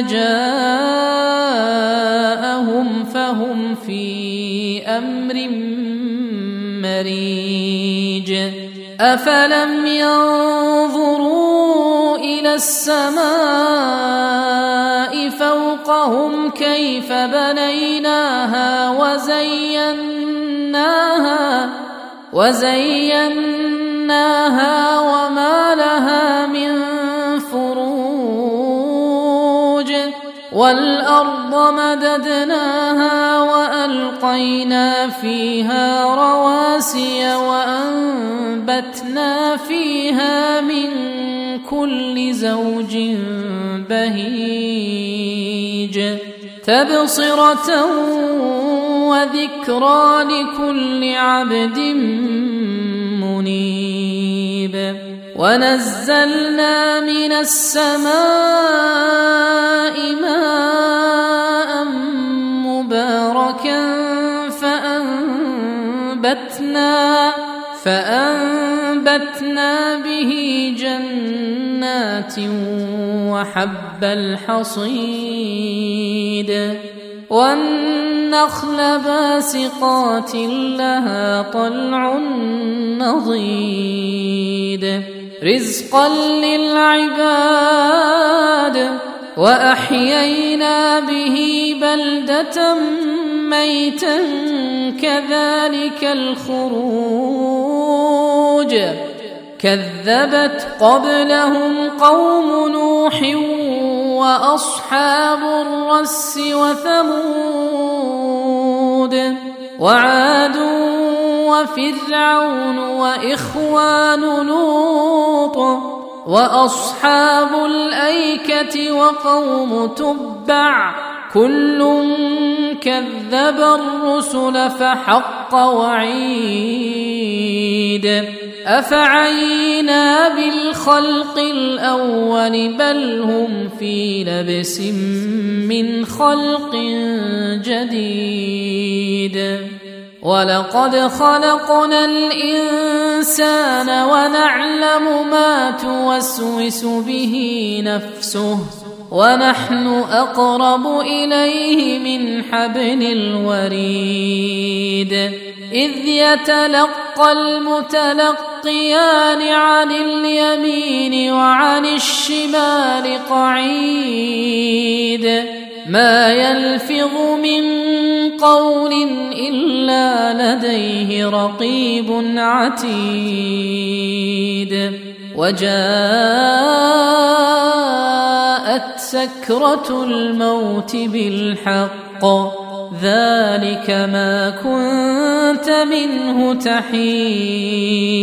جاءهم فهم في أمر مريج. أفلم ينظروا إلى السماء فوقهم كيف بنيناها وزيناها وزيناها وما لها من والأرض مددناها وألقينا فيها رواسي وأنبتنا فيها من كل زوج بهيج تبصرة وذكرى لكل عبد منيب ونزلنا من السماء ماء مباركا فأنبتنا فأنبتنا به جنات وحب الحصيد والنخل باسقات لها طلع نضيد رزقا للعباد وأحيينا به بلدة ميتا كذلك الخروج. كذبت قبلهم قوم نوح وأصحاب الرس وثمود وعاد وفرعون وإخوان لوط وأصحاب الأيكة وقوم تبع كل كذب الرسل فحق وعيد أفعينا بالخلق الأول بل هم في لبس من خلق جديد ولقد خلقنا الانسان ونعلم ما توسوس به نفسه ونحن اقرب اليه من حبل الوريد اذ يتلقى المتلقيان عن اليمين وعن الشمال قعيد ما يلفظ من قول إلا لديه رقيب عتيد. وجاءت سكرة الموت بالحق ذلك ما كنت منه تحيد.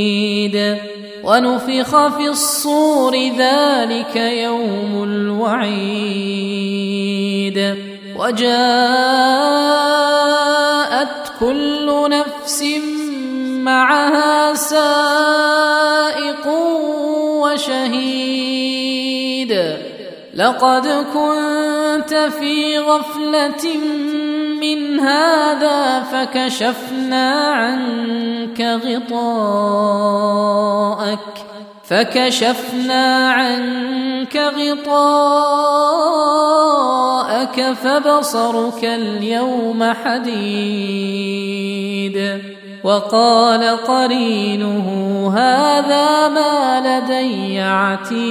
ونفخ في الصور ذلك يوم الوعيد. وجاءت كل نفس معها سائق وشهيد. لقد كنت في غفلة من هذا فكشفنا عنك غطاءك فكشفنا عنك غطاءك فبصرك اليوم حديد. وقال قرينه هذا ما لدي عتيد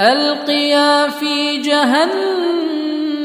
ألقيا في جهنم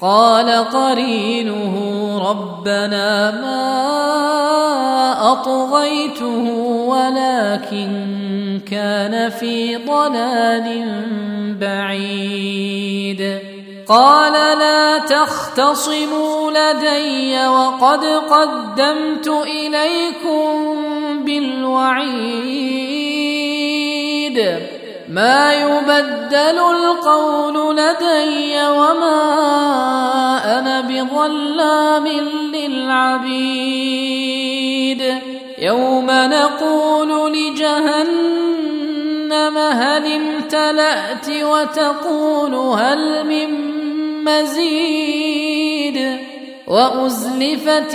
قال قرينه ربنا ما أطغيته ولكن كان في ضلال بعيد. قال لا تختصموا لدي وقد قدمت إليكم بالوعيد. ما يبدل القول لدي وما أنا بظلام للعبيد. يوم نقول لجهنم هل امتلأت وتقول هل من مزيد؟ وأزلفت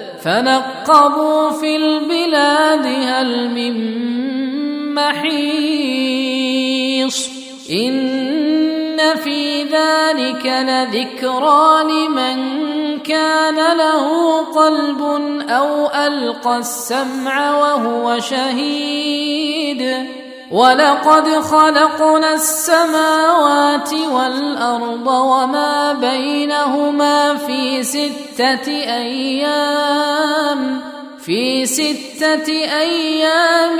فنقبوا في البلاد هل من محيص إن في ذلك لذكرى لمن كان له قلب أو ألقى السمع وهو شهيد ولقد خلقنا السماوات والأرض وما بينهما في ستة أيام في ستة أيام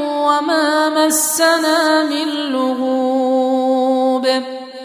وما مسنا من لغوب.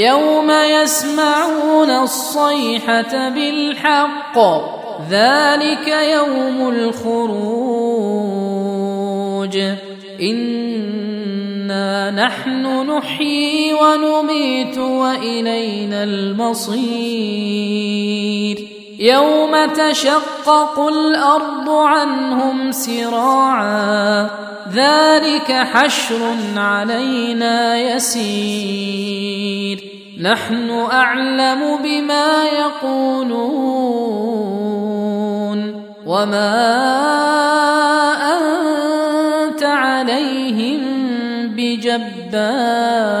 يوم يسمعون الصيحة بالحق ذلك يوم الخروج. إنا نحن نحيي ونميت وإلينا المصير. يوم تشقق الأرض عنهم سراعا ذلك حشر علينا يسير. نحن أعلم بما يقولون وما أنت عليهم بجبار.